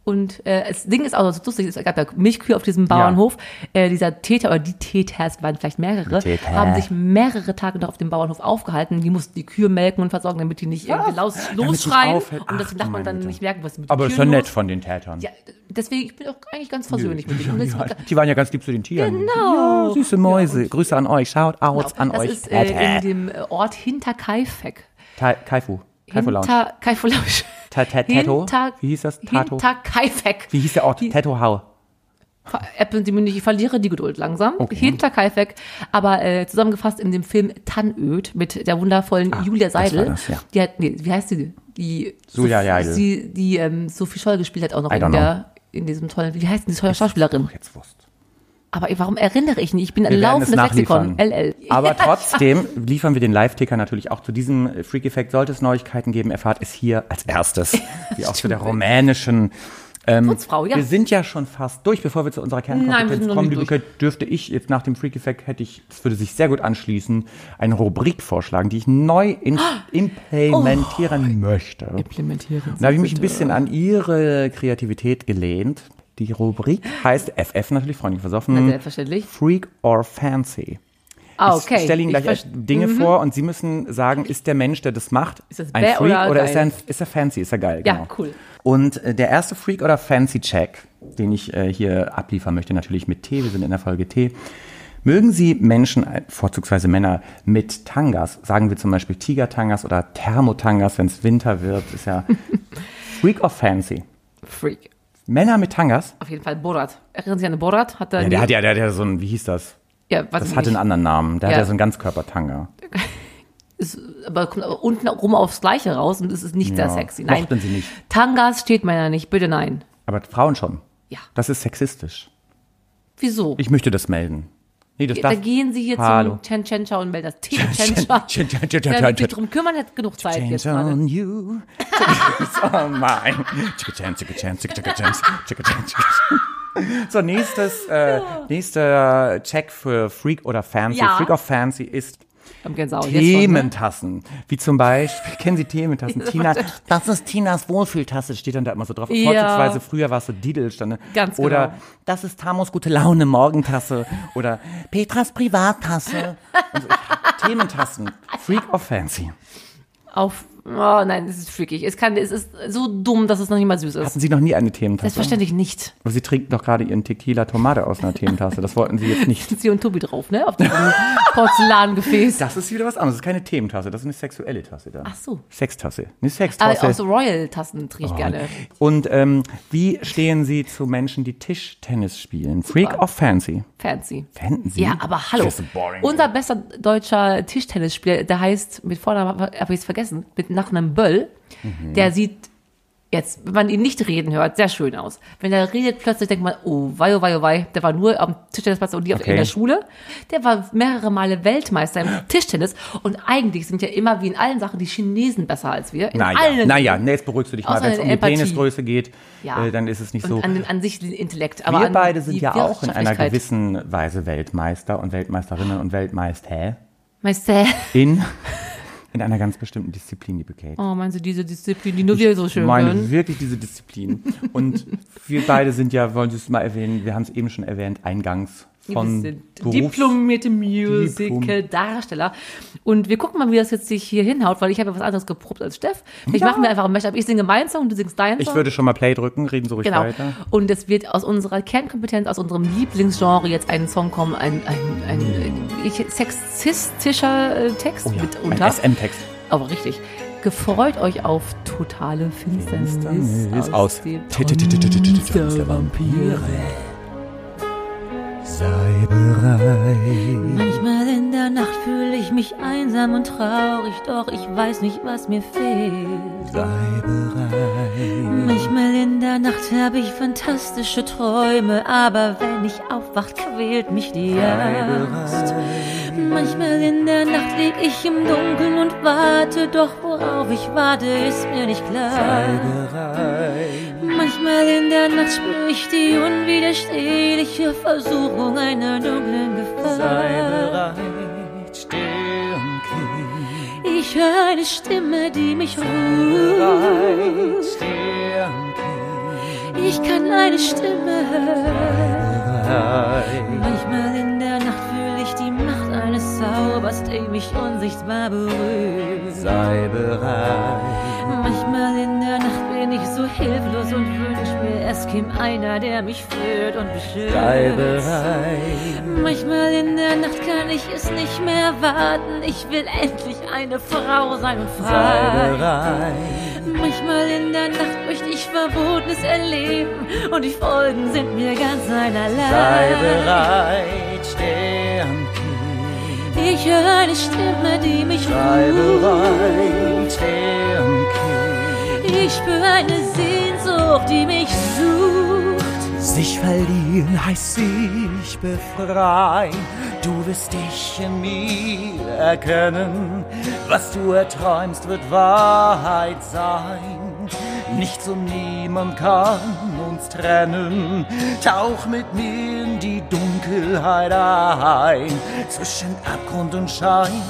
Und äh, das Ding ist auch so lustig, es gab ja Milchkühe auf diesem Bauernhof. Äh, dieser Täter oder die Täters waren vielleicht mehrere, Die Täter. haben sich mehrere Tage noch auf dem Bauernhof aufgehalten. Die mussten die Kühe melken und versorgen, damit die nicht irgendwie los, nicht losschreien. Und das du man dann meine nicht merken, was mit den Aber ist ja nett los. von den Tätern. Ja, deswegen, ich bin auch eigentlich ganz versöhnlich mit denen. Das- Ja, die waren ja ganz lieb zu den Tieren. Genau. Ja, süße Mäuse. Grüße an euch. Schaut out an das euch. ist äh, in dem äh, Ort Hinterkaifeck. Ta- Kaifu. Kaifu Lounge. Hinter Kaifu Lounge. Ta- ta- Tato? Wie hieß das? Tato? Hinterkaifeck. Wie hieß der Ort? Die- Tato Hau. Äppeln Sie mir nicht, ich verliere die Geduld langsam. Okay. Hinter Kaifek, aber äh, zusammengefasst in dem Film Tannöd mit der wundervollen Julia das war Seidel. das, ja. Die hat, nee, wie heißt sie? Die Julia Seidel. Die, die ähm, Sophie Scholl gespielt hat auch noch in der, in diesem tollen, wie heißt denn die tolle Schauspielerin? Jetzt Wurst. Aber warum erinnere ich nicht? Ich bin ein laufendes Lexikon. LL. Aber trotzdem liefern wir den Live-Ticker natürlich auch zu diesem Freak Effect. Sollte es Neuigkeiten geben, erfahrt es hier als erstes. Wie auch zu der rumänischen. Ähm, Putzfrau, ja. Wir sind ja schon fast durch, bevor wir zu unserer Kernkompetenz kommen. Kate, dürfte ich jetzt nach dem Freak Effect hätte ich, das würde sich sehr gut anschließen, eine Rubrik vorschlagen, die ich neu in, implementieren möchte. Implementieren. Da habe ich mich ein bisschen an Ihre Kreativität gelehnt. Die Rubrik heißt FF natürlich, freundlich versoffen. Na, selbstverständlich. Freak or Fancy. Ah, okay. Ich stelle Ihnen Ich gleich Dinge vor und Sie müssen sagen, ist der Mensch, der das macht, das ein Freak oder oder, ist, er ein, ist er fancy, ist er geil? Ja, genau. cool. Und äh, der erste Freak oder Fancy Check, den ich äh, hier abliefern möchte, natürlich mit T, wir sind in der Folge T. Mögen Sie Menschen, äh, vorzugsweise Männer, mit Tangas, sagen wir zum Beispiel Tiger-Tangas oder Thermotangas, wenn es Winter wird, ist ja Freak or Fancy. Freak. Männer mit Tangas? Auf jeden Fall Borat. Erinnern Sie an Borat? Hat er Ja, der hat ja, der hat ja so ein, wie hieß das? ja, weiß Das hatte einen anderen Namen. Der Ja. hat ja so einen Ganzkörpertanga. ist, aber kommt aber unten rum aufs Gleiche raus und es ist nicht sehr Ja, sexy. Nein. Sie nicht. Tangas steht meiner nicht, bitte nein. Aber Frauen schon. Ja. Das ist sexistisch. Wieso? Ich möchte das melden. Nee, das da gehen Sie hier Hallo. zum Chen Chen und melden das Team Chen- Chen Chen- Chen- Chen- Chen- wird sich Chen- drum kümmern, hat genug Zeit jetzt Change gerade. on you. oh mein. Chicka chan, chicka chan, chicka chan, chicka chan, chicka chan. So, nächstes, äh, nächster Check für Freak oder Fancy. Ja. Freak of Fancy ist Gänsehaut. Jetzt schon, ne? Thementassen. Wie zum Beispiel, kennen Sie Thementassen? Tina, das ist Tinas Wohlfühltasse, steht dann da immer so drauf. Ja. Vorzugsweise früher war es so Didel, stand, ne? Ganz Oder genau. das ist Tamos gute Laune Morgentasse. Oder Petras Privattasse. So, Thementassen. Freak of Fancy. Auf, oh nein, es ist freakig. Es, kann, es ist so dumm, dass es noch nicht mal süß ist. Hatten Sie noch nie eine Thementasse? Selbstverständlich nicht. Aber Sie trinken doch gerade Ihren Tequila Tomate aus einer Thementasse. Das wollten Sie jetzt nicht. Sie und Tobi drauf, ne? Auf diesem Porzellangefäß. Das ist wieder was anderes. Das ist keine Thementasse, das ist eine sexuelle Tasse da. Ach so. Sextasse. Eine Aber Sextasse. auch so Royal-Tassen trinke Oh, ich gerne. Und ähm, wie stehen Sie zu Menschen, die Tischtennis spielen? Freak of Fancy? Fancy. Fancy? Ja, aber hallo. Boring. Unser bester deutscher Tischtennisspieler, der heißt, mit Vornamen habe ich es vergessen, mit Nachnamen Böll, Mhm. der sieht jetzt, wenn man ihn nicht reden hört, sehr schön aus. Wenn er redet, plötzlich denkt man, oh, wei, oh, wei, oh, wei, der war nur am Tischtennisplatz und die auf Okay. in der Schule. Der war mehrere Male Weltmeister im Tischtennis und eigentlich sind ja immer wie in allen Sachen die Chinesen besser als wir. In Naja, allen naja, nee, jetzt beruhigst du dich mal. Wenn es um die. Penisgröße geht, Ja. äh, dann ist es nicht so. und an, den, an sich den Intellekt. Aber Wir an beide sind ja auch in einer gewissen Weise Weltmeister und Weltmeisterinnen und Weltmeister Meister. in, in einer ganz bestimmten Disziplin, liebe Kate. Oh, meinst du diese Disziplin, die nur wir so schön meine können? wirklich diese Disziplin. Und wir beide sind ja, wollen Sie es mal erwähnen, wir haben es eben schon erwähnt, eingangs von diplomierte Musical-Darsteller. Und wir gucken mal, wie das jetzt sich hier hinhaut, weil ich habe ja was anderes geprobt als Steff. Ich machen wir einfach ein Mashup. Ich singe meinen Song, du singst deinen Ich Song. würde schon mal Play drücken, reden Sie ruhig Genau. weiter. Und es wird aus unserer Kernkompetenz, aus unserem Lieblingsgenre jetzt ein Song kommen, ein, ein, ein, ich, sexistischer äh, Text Oh ja, mitunter. ein SM-Text. Aber richtig. Gefreut euch auf totale Finsternis, Finsternis aus Tanz der Vampire. Sei bereit. Manchmal in der Nacht fühle ich mich einsam und traurig, doch ich weiß nicht, was mir fehlt. Sei bereit. Manchmal in der Nacht habe ich fantastische Träume, aber wenn ich aufwacht, quält mich die Angst. Manchmal in der Nacht lieg ich im Dunkeln und warte, doch worauf ich warte, ist mir nicht klar. Manchmal in der Nacht spüre ich die unwiderstehliche Versuchung einer dunklen Gefahr. bereit, still und kühl. Ich höre eine Stimme, die mich ruft. Bereit, still und kühl. Ich kann eine Stimme hören. Manchmal in der Nacht fühle ich die Macht eines Zaubers, der mich unsichtbar berührt. Sei bereit. Manchmal in der Nacht bin ich so hilflos und wünsch mir, es käme einer, der mich führt und beschützt. Sei bereit. Manchmal in der Nacht kann ich es nicht mehr warten. Ich will endlich eine Frau sein und Sei frei. bereit. Manchmal in der Nacht möchte ich Verbotenes erleben und die Folgen sind mir ganz einerlei. Sei bereit. Steh am Kiel. Ich höre eine Stimme, die mich Sei ruft. bereit. Steh am. Ich spüre eine Sehnsucht, die mich sucht. Sich verlieren heißt sich befreien. Du wirst dich in mir erkennen. Was du erträumst, wird Wahrheit sein. Nichts und niemand kann uns trennen. Tauch mit mir in die Dunkelheit ein. Zwischen Abgrund und Schein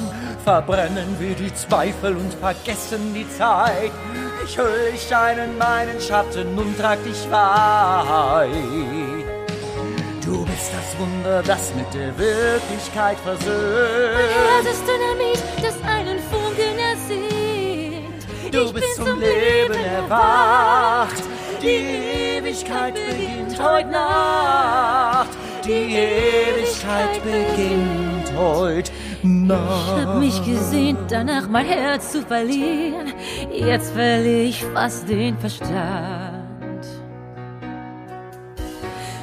verbrennen wir die Zweifel und vergessen die Zeit. Ich hüll dich ein in meinen Schatten und trag dich weit. Du bist das Wunder, das mit der Wirklichkeit versöhnt. Herz ist Dynamit, das einen Funken ersehnt. Du ich bist bin zum Leben erwacht. Die Ewigkeit beginnt heute Nacht. Die Ewigkeit beginnt heute Ich hab mich Nacht. gesehnt, danach mein Herz zu verlieren. Jetzt verliere ich fast den Verstand.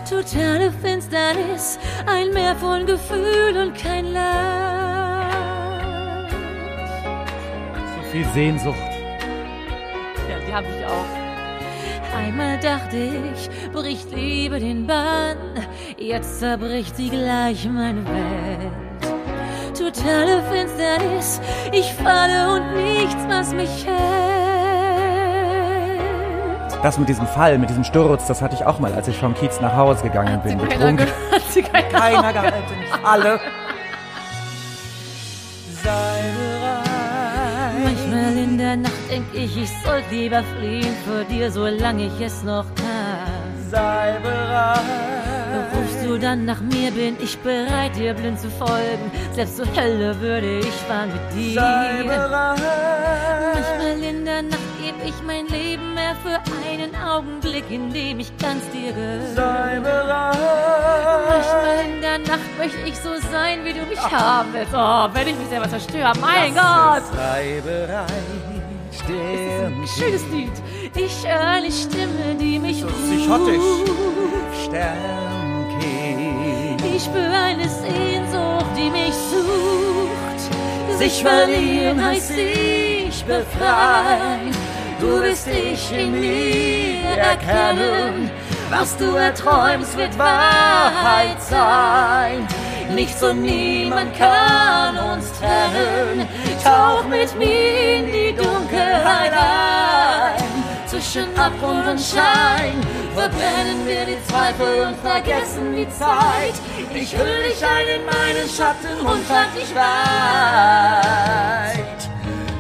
Totale Finsternis, ein Meer von Gefühl und kein Land. So viel Sehnsucht. Ja, die hab ich auch. Einmal dachte ich, bricht Liebe den Bann. Jetzt zerbricht sie gleich meine Welt. Totale Finsternis, ich falle und nichts, was mich hält. Das mit diesem Fall, mit diesem Sturz, das hatte ich auch mal, als ich vom Kiez nach Hause gegangen bin. Betrunken. Hat sie keiner Keiner gehalten, alle. Sei bereit. Manchmal in der Nacht denk ich, ich sollte lieber fliehen vor dir, solange ich es noch kann. Sei bereit. Rufst du dann nach mir, bin ich bereit, dir blind zu folgen. Selbst zur Hölle würde ich fahren mit dir. Sei bereit. Manchmal in der Nacht geb ich mein Leben mehr für einen Augenblick, in dem ich ganz dir gehöre. Sei bereit. Manchmal in der Nacht möchte ich so sein, wie du mich haben willst. Oh, wenn ich mich selber zerstöre, mein Gott! Sei bereit. Am Schönes Lied. Ich höre eine Stimme, die mich ruft. psychotisch. Sternkind. Ich spüre eine Sehnsucht, die mich sucht. Sich verlieren heißt sich befreien. Du wirst dich in mir erkennen. Was du erträumst, wird Wahrheit sein. Nichts und niemand kann uns trennen. Tauch mit mir in die Dunkelheit ein. Zwischen Abgrund und Schein verbrennen wir die Zweifel und vergessen die Zeit. Ich hüll dich ein in meinen Schatten und trag dich weit.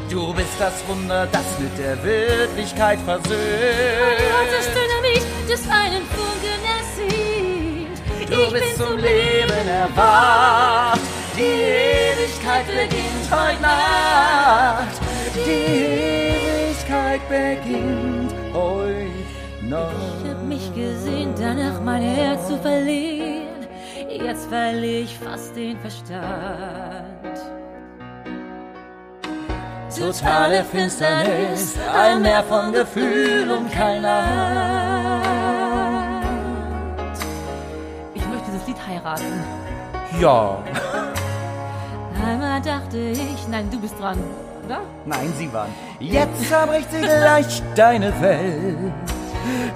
Du bist das Wunder, das mit der Wirklichkeit Mein Herz ist versöhnt. Dynamit, das einen Funken ersieht. Du ich bist zum Leben erwacht. Die Ewigkeit beginnt heute Nacht. Die Ewigkeit beginnt heute Ich hab Nacht. mich gesehnt, danach mein Herz zu verlieren. Jetzt verliere ich fast den Verstand. Totale Finsternis, ein Meer von Gefühl und kein Land. Ich möchte dieses Lied heiraten. Ja. Einmal dachte ich, nein, du bist dran, oder? Nein, sie waren. Jetzt zerbricht sie gleich deine Welt.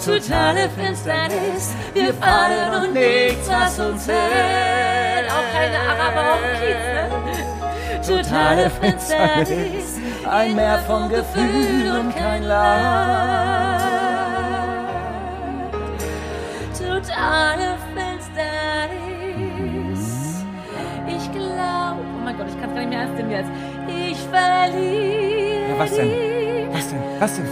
Totale Finsternis, wir fallen und nichts, was uns hält. Auch keine Araber auf Kiez, ne? Totale Finsternis, ein Meer von Gefühl und kein Land. Totale Finsternis. Ich glaube, oh mein Gott, ich kann es gar nicht mehr ernst nehmen jetzt verliere. Ja, was denn? Was denn? Was denn?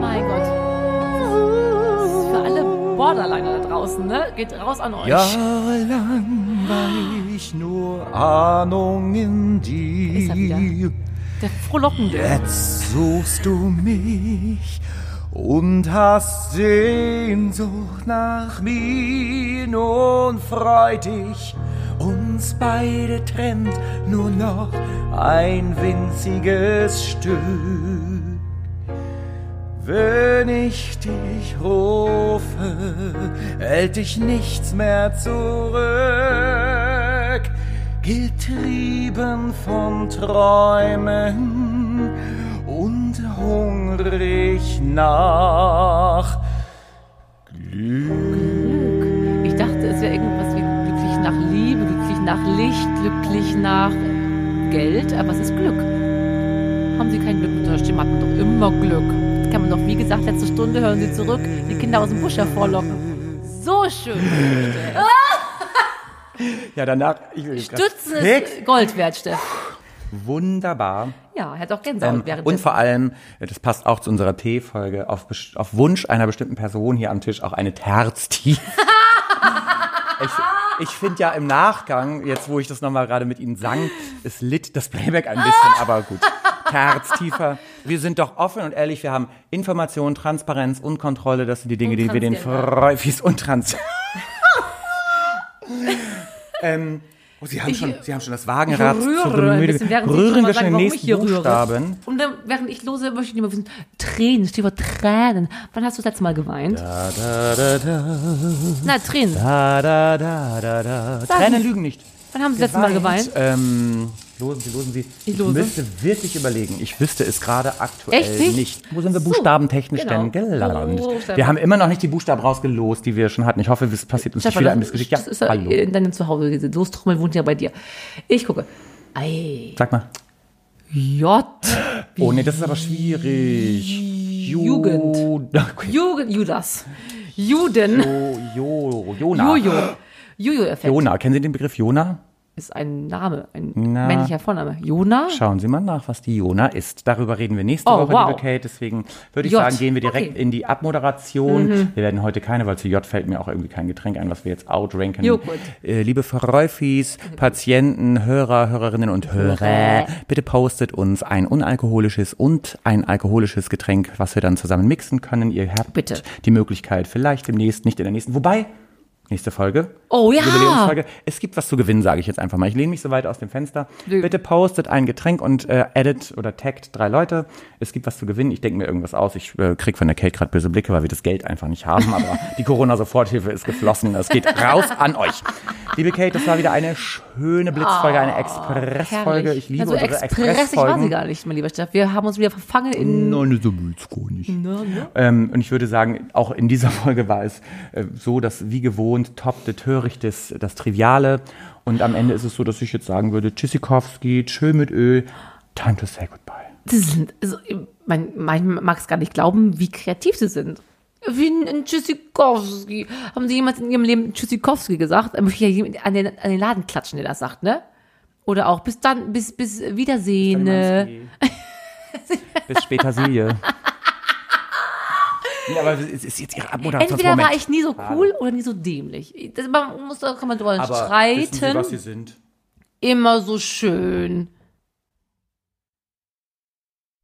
Mein Gott. Das ist für alle Borderliner da draußen, ne? Geht raus an euch. Jahrelang war ich nur Ahnung in dir. Der Frohlockende. Jetzt suchst du mich und hast Sehnsucht nach mir. Nun freut dich, uns beide trennt nur noch ein winziges Stück. Wenn ich dich rufe, hält dich nichts mehr zurück. Getrieben von Träumen und hungrig nach Glück. Ich dachte, es wäre irgendwas wie glücklich nach Liebe, glücklich nach Licht, glücklich nach Geld, aber es ist Glück. Haben Sie kein Glück mit der Stimme, hat man doch immer Glück. Das kann man doch, wie gesagt, letzte Stunde hören Sie zurück, die Kinder aus dem Busch hervorlocken. So schön. Ja, danach. Ich will Stützen ist Gold wert, Steff. Wunderbar. Ja, hat auch Gänsehaut Ähm, während und vor allem, äh, das passt auch zu unserer T-Folge, auf, auf Wunsch einer bestimmten Person hier am Tisch auch eine Terztief. ich ich finde ja im Nachgang, jetzt wo ich das nochmal gerade mit Ihnen sang, es litt das Playback ein bisschen, aber gut. Terztiefer. Wir sind doch offen und ehrlich, wir haben Information, Transparenz und Kontrolle. Das sind die Dinge, die wir den. Freufis und Trans... ähm, oh, Sie haben, Ich- schon, Sie haben schon das Wagenrad rühre zu ein Gemüde. bisschen, Rühren mal wir schon den nächsten. Buchstaben. Und dann, während ich lose, möchte ich nicht mehr wissen, Tränen, Stichwort Tränen. Wann hast du das letzte Mal geweint? Da, da, da, da, Na, Tränen. da, da, da, da, da. Tränen lügen nicht. Wann haben Sie das letzte Mal geweint? Ähm, losen Sie, losen Sie. Ich lose. müsste wirklich überlegen. Ich wüsste es gerade aktuell Echt nicht? nicht. Wo sind wir So, buchstabentechnisch genau. denn gelandet? Wir haben immer noch nicht die Buchstaben rausgelost, die wir schon hatten. Ich hoffe, es passiert uns nicht Stefan, wieder ein das, Missgeschick. Ja, das ist ja hallo. in deinem Zuhause. Diese Lostrommel wohnt ja bei dir. Ich gucke. Ei. Sag mal. J. Oh nee, das ist aber schwierig. Jugend. Ju- Okay. Jugend, Judas. Juden. Jo, jo, Jona. Jojo. Jojo-Effekt Jona. Kennen Sie den Begriff Jona? Ist ein Name, ein Na. männlicher Vorname. Jona? Schauen Sie mal nach, was die Jona ist. Darüber reden wir nächste Oh, Woche, wow. liebe Kate. Deswegen würde ich J. sagen, gehen wir direkt Okay. Mhm. in die Abmoderation. Wir werden heute keine, weil zu J fällt mir auch irgendwie kein Getränk ein, was wir jetzt outranken. Joghurt. Äh, liebe Verräufis, Patienten, Hörer, Hörerinnen und Hörer, bitte postet uns ein unalkoholisches und ein alkoholisches Getränk, was wir dann zusammen mixen können. Ihr habt Bitte. die Möglichkeit, vielleicht demnächst, nicht in der nächsten, wobei, nächste Folge. Oh ja. Jubiläumsfolge. Es gibt was zu gewinnen, sage ich jetzt einfach mal. Ich lehne mich so weit aus dem Fenster. Nö. Bitte postet ein Getränk und äh, edit oder taggt drei Leute. Es gibt was zu gewinnen. Ich denke mir irgendwas aus. Ich äh, krieg von der Kate gerade böse Blicke, weil wir das Geld einfach nicht haben. Aber die Corona-Soforthilfe ist geflossen. Es geht raus an euch. Liebe Kate, das war wieder eine schöne Blitzfolge, eine Expressfolge. Herrlich. Ich liebe also unsere expressig war sie gar nicht, mein lieber Steff. Wir haben uns wieder verfangen in... Nein, so will's gar nicht. Na, na. Ähm, und ich würde sagen, auch in dieser Folge war es äh, so, dass wie gewohnt top das Töricht das, das Triviale. Und am Ende ist es so, dass ich jetzt sagen würde, Tschüssikowski, tschö mit Ö, time to say goodbye. Das sind, also, man, man mag es gar nicht glauben, wie kreativ sie sind. Wie ein, Tschüssikowski. Haben Sie jemals in Ihrem Leben Tschüssikowski gesagt? Dann möchte ich ja an den, an den Laden klatschen, der das sagt, ne? Oder auch bis dann, bis, bis Wiedersehen. Bis später, Silje. Nee, aber es ist jetzt ihre Abmoderation. Entweder war ich nie so cool oder nie so dämlich. Das, man muss, da kann man drüber streiten. Sie sind? Immer so schön.